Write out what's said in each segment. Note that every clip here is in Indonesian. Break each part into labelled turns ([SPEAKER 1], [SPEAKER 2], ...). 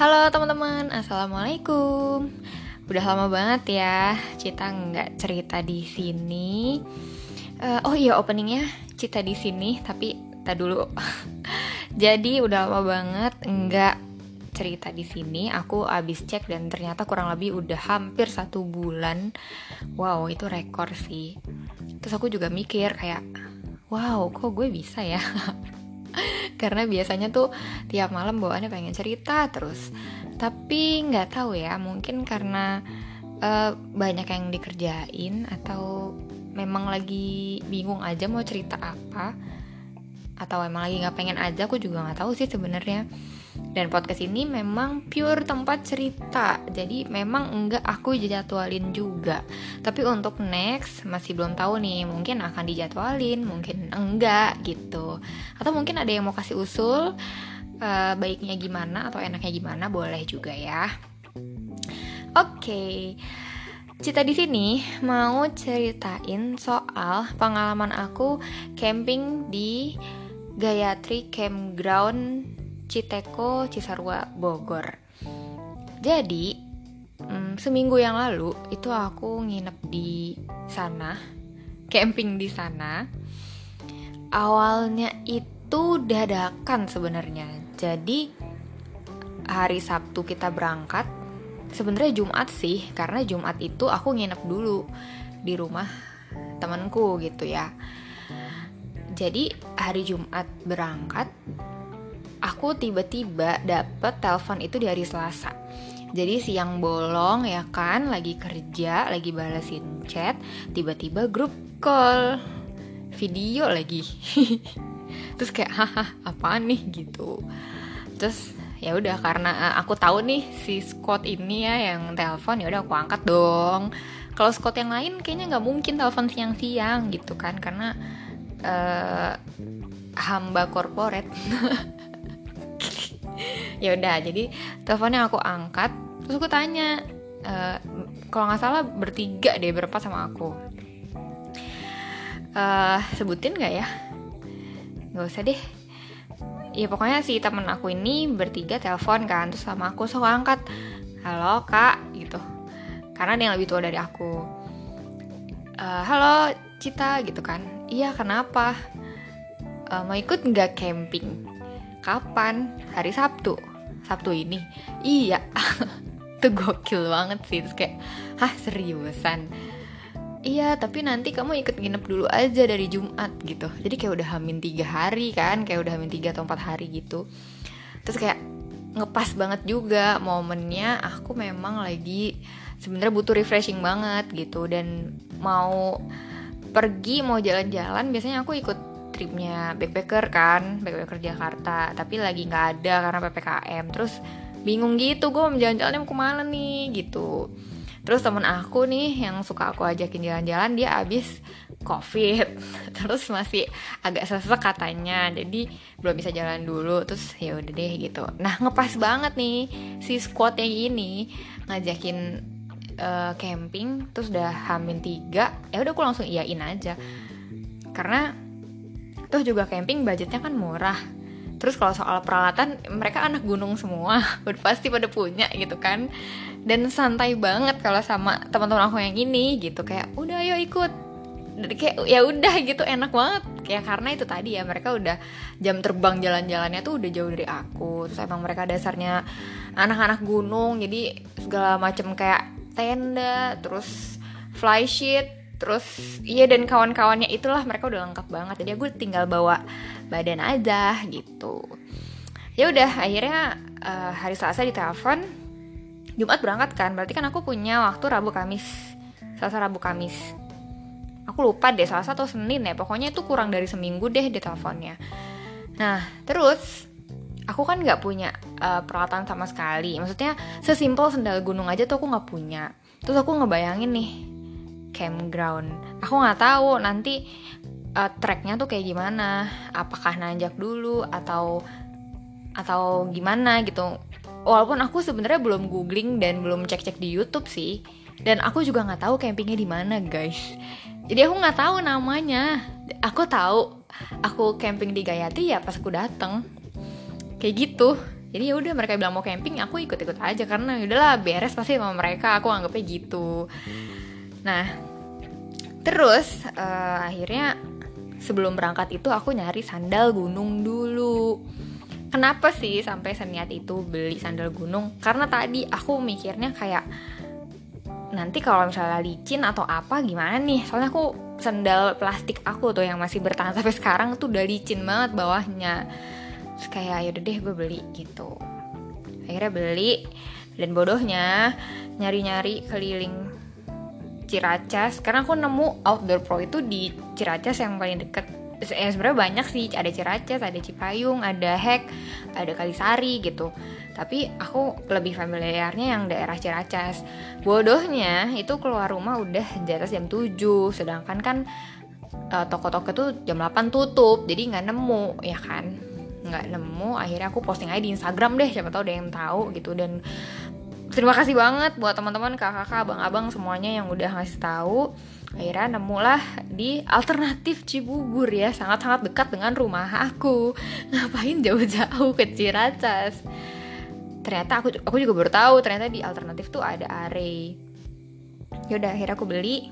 [SPEAKER 1] Halo teman-teman, assalamualaikum. Udah lama banget ya Cita nggak cerita di sini. Uh, oh iya openingnya Cita di sini, tapi tak dulu. Jadi udah lama banget nggak cerita di sini. Aku abis cek dan ternyata kurang lebih udah hampir satu bulan. Wow itu rekor sih. Terus aku juga mikir kayak, wow kok gue bisa ya karena biasanya tuh tiap malam bawaannya pengen cerita terus. Tapi nggak tahu ya mungkin karena uh, banyak yang dikerjain atau memang lagi bingung aja mau cerita apa atau emang lagi nggak pengen aja aku juga nggak tahu sih sebenarnya dan podcast ini memang pure tempat cerita. Jadi memang enggak aku jadwalin juga. Tapi untuk next masih belum tahu nih mungkin akan dijadwalin mungkin enggak gitu. Atau mungkin ada yang mau kasih usul uh, baiknya gimana atau enaknya gimana boleh juga ya. Oke okay. Cita di sini mau ceritain soal pengalaman aku camping di Gayatri Campground Citeko Cisarua Bogor. Jadi hmm, seminggu yang lalu itu aku nginep di sana, camping di sana. Awalnya itu dadakan sebenarnya. Jadi hari Sabtu kita berangkat sebenarnya Jumat sih karena Jumat itu aku nginep dulu di rumah temanku gitu ya jadi hari Jumat berangkat aku tiba-tiba dapet telepon itu di hari Selasa. Jadi siang bolong ya kan lagi kerja lagi balesin chat tiba-tiba grup call video lagi. Terus kayak haha apaan nih? gitu. Terus ya udah karena uh, aku tahu nih si Scott ini ya yang telepon ya udah aku angkat dong. Kalau Scott yang lain kayaknya nggak mungkin telepon siang-siang gitu kan karena uh, hamba korporat ya udah jadi teleponnya aku angkat terus aku tanya uh, kalau nggak salah bertiga deh berapa sama aku. Uh, sebutin nggak ya? Nggak usah deh. Ya pokoknya si temen aku ini bertiga telepon kan terus sama aku so angkat. Halo kak gitu. Karena dia yang lebih tua dari aku. Uh, halo Cita gitu kan. Iya kenapa? Uh, mau ikut nggak camping? Kapan? Hari Sabtu Sabtu ini. Iya. Tuh gokil banget sih. Terus kayak hah seriusan? Iya tapi nanti kamu ikut nginep dulu aja dari Jumat gitu. Jadi kayak udah hamin tiga hari kan kayak udah hamin tiga atau empat hari gitu. Terus kayak ngepas banget juga momennya. Aku memang lagi sebenarnya butuh refreshing banget gitu. Dan mau pergi mau jalan-jalan biasanya aku ikut tripnya backpacker kan backpacker Jakarta. Tapi lagi nggak ada karena ppkm terus bingung gitu gue mau jalan-jalan mau ke mana nih gitu. Terus temen aku nih yang suka aku ajakin jalan-jalan dia abis covid. Terus masih agak sesek katanya jadi belum bisa jalan dulu. Terus ya udah deh gitu. Nah ngepas banget nih si squad yang ini ngajakin uh, camping terus udah hamin tiga ya udah aku langsung iyain aja. Karena tuh juga camping budgetnya kan murah. Terus kalau soal peralatan mereka anak gunung semua pasti pada punya gitu kan. Dan santai banget kalau sama teman-teman aku yang ini gitu kayak udah ayo ikut. Kayak ya udah gitu enak banget. Kayak karena itu tadi ya mereka udah jam terbang jalan-jalannya tuh udah jauh dari aku. Terus emang mereka dasarnya anak-anak gunung jadi segala macam kayak tenda terus fly sheet terus iya dan kawan-kawannya itulah mereka udah lengkap banget. Jadi aku tinggal bawa badan aja gitu. Ya udah akhirnya uh, hari Selasa ditelepon. Jumat berangkat kan berarti kan aku punya waktu Rabu Kamis. Selasa Rabu Kamis. Aku lupa deh Selasa atau Senin ya. Pokoknya itu kurang dari seminggu deh di teleponnya nah terus aku kan nggak punya uh, peralatan sama sekali. Maksudnya sesimpel sendal gunung aja tuh aku nggak punya. Terus aku ngebayangin nih campground. Aku nggak tahu nanti uh, tracknya tuh kayak gimana. Apakah nanjak dulu atau atau gimana gitu. Walaupun aku sebenarnya belum googling dan belum cek-cek di YouTube sih. Dan aku juga nggak tahu campingnya di mana guys. Jadi aku nggak tahu namanya. Aku tahu aku camping di Gayati ya pas aku dateng. Kayak gitu. Jadi ya udah mereka bilang mau camping aku ikut-ikut aja. Karena ya udahlah beres pasti sama mereka. Aku anggapnya gitu nah terus uh, akhirnya sebelum berangkat itu aku nyari sandal gunung dulu. Kenapa sih sampai seniat itu beli sandal gunung? Karena tadi aku mikirnya kayak nanti kalau misalnya licin atau apa gimana nih? Soalnya aku sandal plastik aku tuh yang masih bertahan sampai sekarang tuh udah licin banget bawahnya. Terus kayak yaudah deh gue beli gitu. Akhirnya beli dan bodohnya nyari-nyari keliling Ciracas. Karena aku nemu outdoor pro itu di Ciracas yang paling deket. Ya sebenarnya banyak sih. Ada Ciracas ada Cipayung ada Hek ada Kalisari gitu. Tapi aku lebih familiarnya yang daerah Ciracas. Bodohnya itu keluar rumah udah di atas jam 7 sedangkan kan uh, toko-toko tuh jam 8 tutup. Jadi nggak nemu ya kan? Nggak nemu. Akhirnya aku posting aja di Instagram deh. Siapa tahu ada yang tahu gitu. Dan terima kasih banget buat teman-teman kakak-kakak abang-abang semuanya yang udah ngasih tahu. Akhirnya nemulah di alternatif Cibubur ya. Sangat-sangat dekat dengan rumah aku. Ngapain jauh-jauh ke Ciracas? Ternyata aku aku juga baru tahu ternyata di alternatif tuh ada are. Yaudah akhirnya aku beli.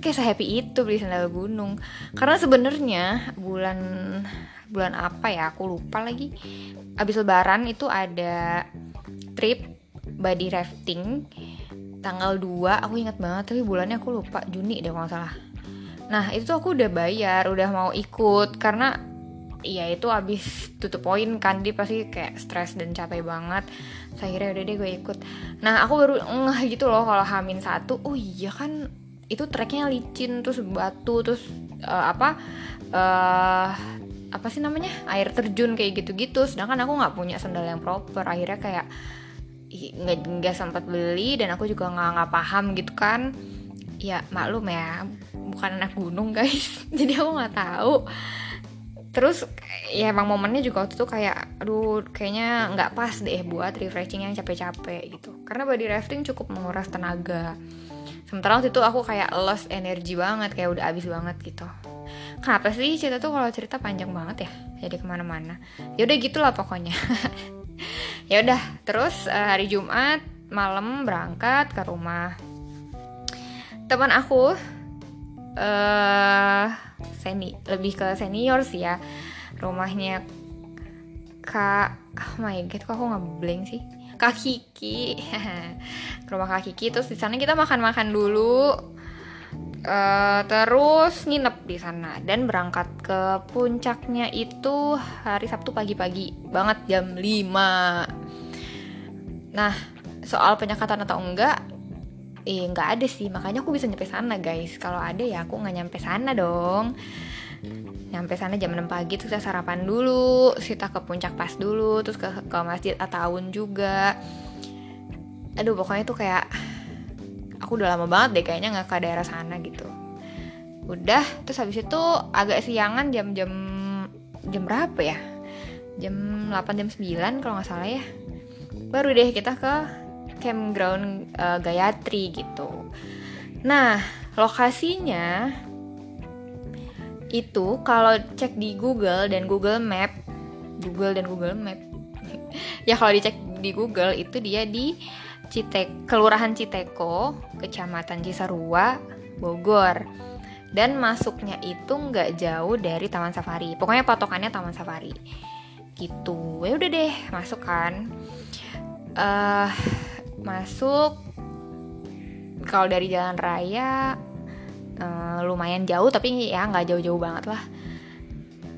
[SPEAKER 1] Kayak sehappy itu beli sandal gunung. Karena sebenarnya bulan bulan apa ya? Aku lupa lagi. Abis lebaran itu ada trip body rafting tanggal 2 aku ingat banget tapi bulannya aku lupa Juni deh kalau salah. Nah itu tuh aku udah bayar udah mau ikut karena ya itu abis tutup poin kan dia pasti kayak stres dan capek banget. Saya kira udah deh gue ikut. Nah aku baru ngeh gitu loh kalau hamin satu oh iya kan itu treknya licin terus batu terus uh, apa uh, apa sih namanya air terjun kayak gitu-gitu. Sedangkan aku nggak punya sandal yang proper akhirnya kayak nggak nggak sempat beli dan aku juga nggak nggak paham gitu kan. Ya maklum ya bukan anak gunung guys. Jadi aku nggak tahu. Terus ya emang momennya juga waktu itu kayak aduh kayaknya nggak pas deh buat refreshing yang capek-capek gitu. Karena body rafting cukup menguras tenaga. Sementara waktu itu aku kayak lost energy banget kayak udah abis banget gitu. Kenapa sih cerita tuh kalau cerita panjang banget ya? Jadi ke mana-mana. Ya udah gitulah pokoknya ya udah terus uh, hari Jumat malam berangkat ke rumah. Teman aku uh, seni lebih ke senior sih ya. Rumahnya kak oh my god kok aku ngeblank sih? Kak Kiki. Rumah kak Kiki terus di sana kita makan-makan dulu uh, terus nginep di sana dan berangkat ke puncaknya itu hari Sabtu pagi-pagi banget jam 5 nah soal penyekatan atau enggak eh nggak ada sih. Makanya aku bisa nyampe sana guys. Kalau ada ya aku nggak nyampe sana dong. Nyampe sana jam 6 pagi terus kita sarapan dulu kita ke puncak pas dulu terus ke ke masjid Ataun juga. Aduh pokoknya tuh kayak aku udah lama banget deh kayaknya nggak ke daerah sana gitu. Udah terus habis itu agak siangan jam-jam jam berapa ya? Jam 8 jam 9 kalau nggak salah ya. Baru deh kita ke campground uh, Gayatri gitu. Nah lokasinya itu kalau cek di Google dan Google Map Google dan Google Map ya kalau dicek di Google itu dia di Citek, Kelurahan Citeko, Kecamatan Cisarua, Bogor. Dan masuknya itu nggak jauh dari Taman Safari. Pokoknya patokannya Taman Safari. Gitu. Ya udah deh, masuk kan. Uh, masuk kalau dari jalan raya uh, lumayan jauh tapi ya nggak jauh-jauh banget lah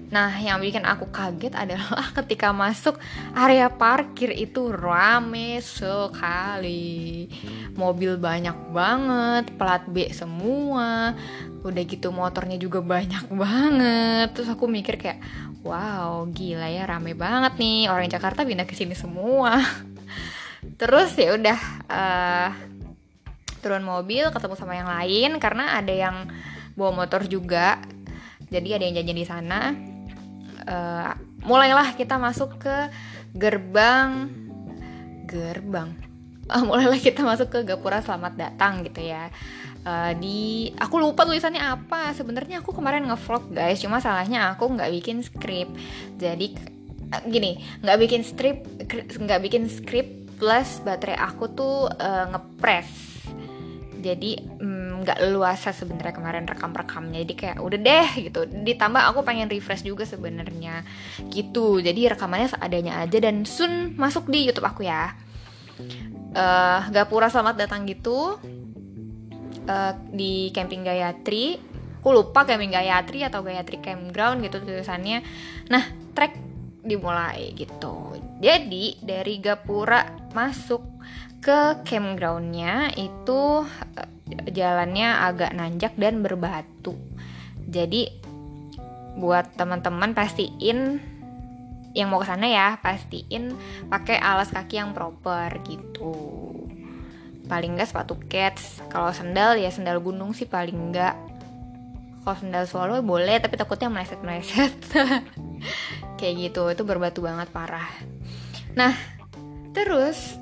[SPEAKER 1] Nah, yang bikin aku kaget adalah ketika masuk area parkir itu rame sekali. Mobil banyak banget, plat B semua. Udah gitu motornya juga banyak banget. Terus aku mikir kayak, wow, gila ya rame banget nih. Orang Jakarta pindah ke sini semua. Terus ya udah uh, turun mobil ketemu sama yang lain karena ada yang bawa motor juga. Jadi ada yang janjian di sana uh, mulailah kita masuk ke gerbang. Gerbang? Uh, mulailah kita masuk ke gapura selamat datang gitu ya. Uh, di aku lupa tulisannya apa. Sebenarnya aku kemarin ngevlog guys. Cuma salahnya aku nggak bikin skrip jadi uh, gini nggak bikin strip nggak bikin script plus baterai aku tuh uh, ngepres jadi mm, nggak luasa sebenarnya kemarin rekam-rekamnya. Jadi kayak udah deh gitu. Ditambah aku pengen refresh juga sebenarnya. Gitu. Jadi rekamannya seadanya aja dan soon masuk di YouTube aku ya. Uh, Gapura selamat datang gitu. Uh, di camping Gayatri. Aku lupa camping Gayatri atau Gayatri Campground gitu tulisannya. Nah trek dimulai gitu. Jadi dari Gapura masuk ke campgroundnya itu uh, jalannya agak nanjak dan berbatu. Jadi buat teman-teman pastiin yang mau ke sana ya pastiin pakai alas kaki yang proper gitu. Paling enggak sepatu cats. Kalau sendal ya sendal gunung sih paling enggak kalau sendal swallow boleh tapi takutnya meleset meleset kayak gitu itu berbatu banget parah. Nah terus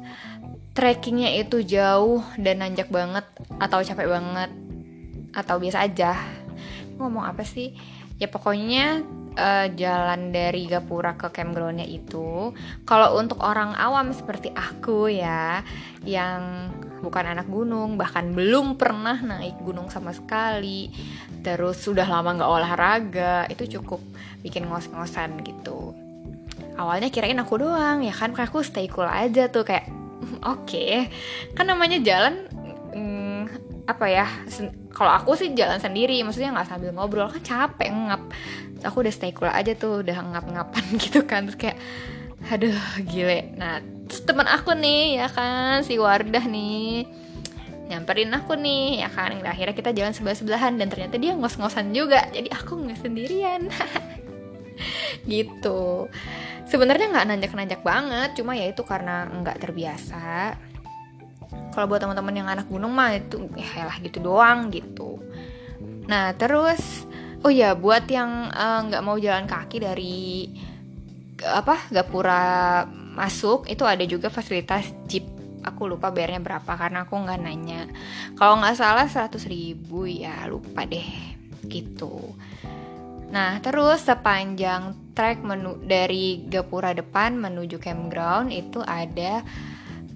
[SPEAKER 1] trekkingnya itu jauh dan nanjak banget atau capek banget atau biasa aja. Ngomong apa sih? Ya pokoknya uh, jalan dari Gapura ke campgroundnya itu kalau untuk orang awam seperti aku ya yang bukan anak gunung bahkan belum pernah naik gunung sama sekali terus sudah lama nggak olahraga itu cukup bikin ngos-ngosan gitu. Awalnya kirain aku doang ya kan? Kayak aku stay cool aja tuh kayak oke. Okay. kan namanya jalan hmm, apa ya kalau aku sih jalan sendiri maksudnya nggak sambil ngobrol kan capek ngap. Aku udah stay cool aja tuh udah ngap-ngapan gitu kan terus kayak aduh gile. Nah teman aku nih ya kan si Wardah nih nyamperin aku nih ya kan akhirnya kita jalan sebelah sebelahan dan ternyata dia ngos-ngosan juga jadi aku nggak sendirian. Gitu sebenarnya nggak nanjak-nanjak banget cuma ya itu karena nggak terbiasa. Kalau buat teman-teman yang anak gunung mah itu ya lah gitu doang gitu. Nah terus oh ya buat yang eh, nggak uh, mau jalan kaki dari apa Gapura masuk itu ada juga fasilitas jeep. Aku lupa bayarnya berapa karena aku nggak nanya. Kalau nggak salah 100 ribu ya lupa deh gitu nah terus sepanjang trek menu dari Gapura depan menuju campground itu ada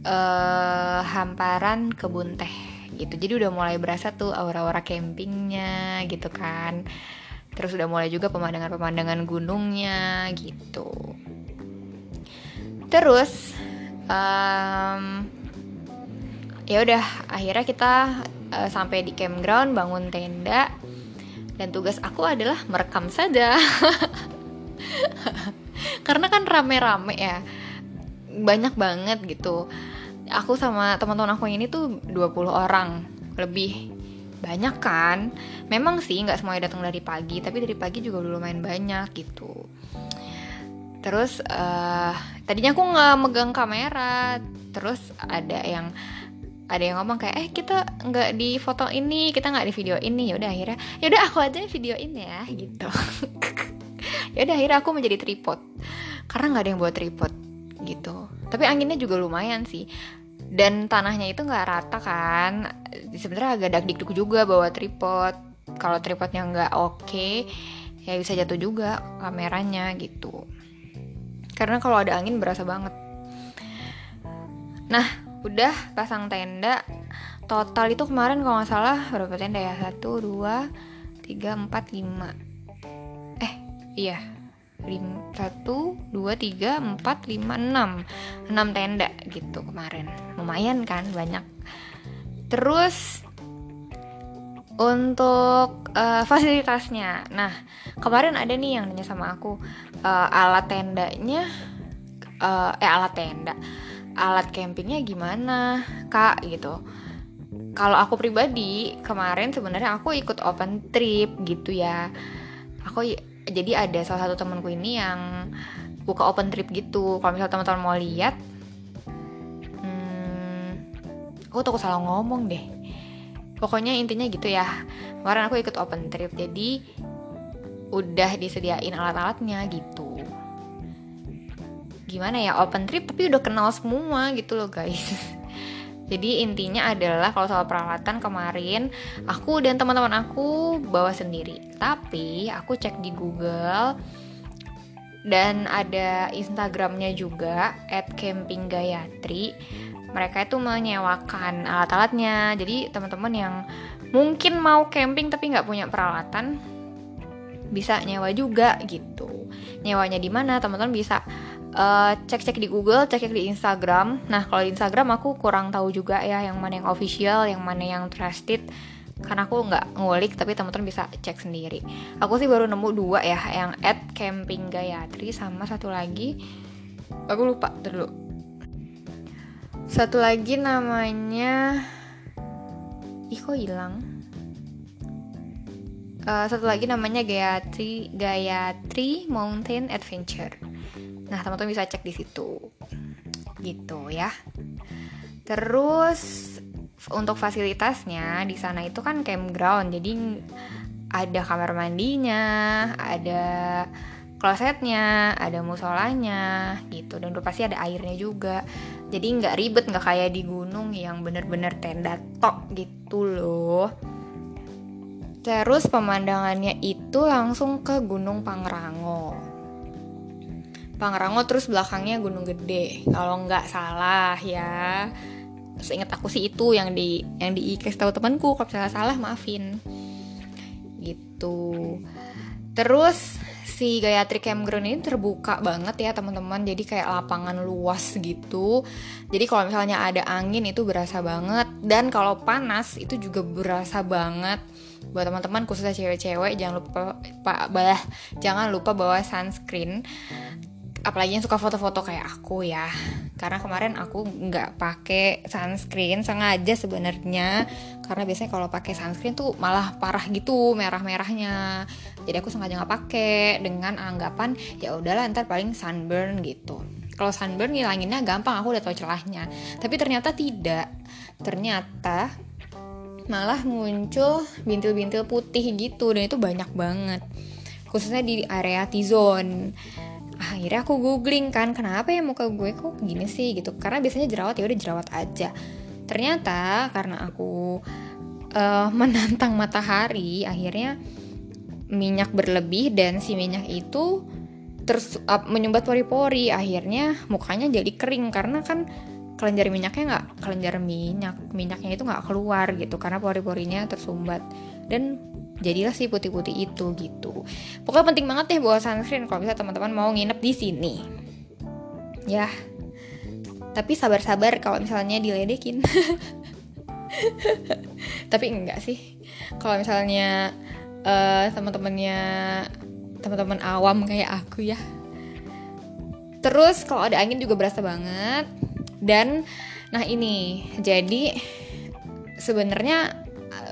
[SPEAKER 1] uh, hamparan kebun teh gitu. Jadi udah mulai berasa tuh aura-aura campingnya gitu kan. Terus udah mulai juga pemandangan-pemandangan gunungnya gitu. Terus um, ya udah akhirnya kita uh, sampai di campground bangun tenda dan tugas aku adalah merekam saja. Karena kan rame-rame ya. Banyak banget gitu. Aku sama teman-teman aku ini tuh 20 orang lebih. Banyak kan? Memang sih nggak semuanya datang dari pagi tapi dari pagi juga udah lumayan banyak gitu. Terus uh, tadinya aku nggak megang kamera. Terus ada yang ada yang ngomong kayak eh kita nggak di foto ini kita nggak di video ini. Ya udah akhirnya ya udah aku aja video ini ya gitu. Ya udah akhirnya aku menjadi tripod. Karena nggak ada yang buat tripod gitu. Tapi anginnya juga lumayan sih. Dan tanahnya itu nggak rata kan. Sebenarnya agak dak juga bawa tripod. Kalau tripodnya nggak oke okay, ya bisa jatuh juga kameranya gitu. Karena kalau ada angin berasa banget. Nah udah pasang tenda. Total itu kemarin kalau nggak salah berapa tenda ya? Satu dua tiga empat lima. Eh iya. Satu dua tiga empat lima enam. Enam tenda gitu kemarin. Lumayan kan banyak. Terus untuk uh, fasilitasnya. Nah kemarin ada nih yang nanya sama aku uh, alat tendanya uh, eh alat tenda alat campingnya gimana kak gitu. Kalau aku pribadi kemarin sebenarnya aku ikut open trip gitu ya. Aku jadi ada salah satu temanku ini yang buka open trip gitu. Kalau misalnya teman-teman mau lihat hmm, aku takut salah ngomong deh. Pokoknya intinya gitu ya. Kemarin aku ikut open trip jadi udah disediain alat-alatnya gitu gimana ya open trip tapi udah kenal semua gitu loh guys. Jadi intinya adalah kalau soal peralatan kemarin aku dan teman-teman aku bawa sendiri. Tapi aku cek di Google dan ada Instagramnya juga @campinggayatri. Mereka itu menyewakan alat-alatnya. Jadi teman-teman yang mungkin mau camping tapi nggak punya peralatan bisa nyewa juga gitu. Nyewanya di mana? Teman-teman bisa uh, cek-cek di Google, cek-cek di Instagram. Nah, kalau di Instagram aku kurang tahu juga ya yang mana yang official, yang mana yang trusted. Karena aku nggak ngulik, tapi teman-teman bisa cek sendiri. Aku sih baru nemu dua ya, yang at camping Gayatri sama satu lagi, aku lupa dulu. Satu lagi namanya, ih kok hilang? uh, satu lagi namanya Gayatri Gayatri Mountain Adventure. Nah teman-teman bisa cek di situ, gitu ya. Terus untuk fasilitasnya di sana itu kan campground, jadi ada kamar mandinya, ada klosetnya, ada musolanya gitu dan udah pasti ada airnya juga. Jadi nggak ribet nggak kayak di gunung yang bener-bener tenda tok gitu loh. Terus pemandangannya itu langsung ke Gunung Pangrango. Pangrango terus belakangnya Gunung Gede. Kalau nggak salah ya. Seingat aku sih itu yang di yang di IKES tahu temanku. Kalau salah salah maafin. Gitu. Terus si Gayatri Campground ini terbuka banget ya teman-teman jadi kayak lapangan luas gitu jadi kalau misalnya ada angin itu berasa banget dan kalau panas itu juga berasa banget buat teman-teman khususnya cewek-cewek jangan lupa pak bah jangan lupa bawa sunscreen apalagi yang suka foto-foto kayak aku ya. Karena kemarin aku nggak pakai sunscreen sengaja sebenarnya. Karena biasanya kalau pakai sunscreen tuh malah parah gitu merah-merahnya. Jadi aku sengaja nggak pakai dengan anggapan ya udahlah ntar paling sunburn gitu. Kalau sunburn ngilanginnya gampang aku udah tahu celahnya. Tapi ternyata tidak. Ternyata malah muncul bintil-bintil putih gitu dan itu banyak banget. Khususnya di area T-zone akhirnya aku googling kan kenapa ya muka gue kok gini sih gitu. Karena biasanya jerawat ya udah jerawat aja. Ternyata karena aku uh, menantang matahari akhirnya minyak berlebih dan si minyak itu terus uh, menyumbat pori-pori. Akhirnya mukanya jadi kering karena kan kelenjar minyaknya nggak kelenjar minyak minyaknya itu nggak keluar gitu karena pori-porinya tersumbat. Dan jadilah si putih-putih itu gitu. Pokoknya penting banget ya bawa sunscreen kalau bisa teman-teman mau nginep di sini. Ya. Tapi sabar-sabar kalau misalnya diledekin. Tapi enggak sih. Kalau misalnya uh, teman-temannya teman-teman awam kayak aku ya. Terus kalau ada angin juga berasa banget. Dan nah ini jadi sebenarnya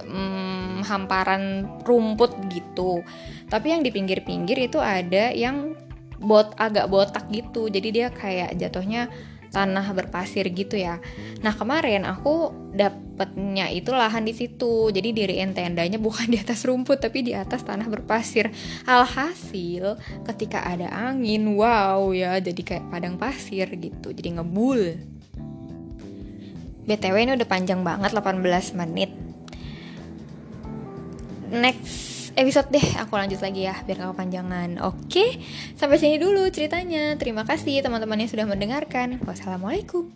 [SPEAKER 1] um, hamparan rumput gitu tapi yang di pinggir-pinggir itu ada yang bot agak botak gitu jadi dia kayak jatuhnya tanah berpasir gitu ya. Nah kemarin aku dapetnya itu lahan di situ, jadi diriin tendanya bukan di atas rumput tapi di atas tanah berpasir. Alhasil ketika ada angin, wow ya jadi kayak padang pasir gitu, jadi ngebul. BTW ini udah panjang banget 18 menit next episode deh. Aku lanjut lagi ya biar gak kepanjangan. Oke sampai sini dulu ceritanya. Terima kasih teman-teman yang sudah mendengarkan. Wassalamualaikum.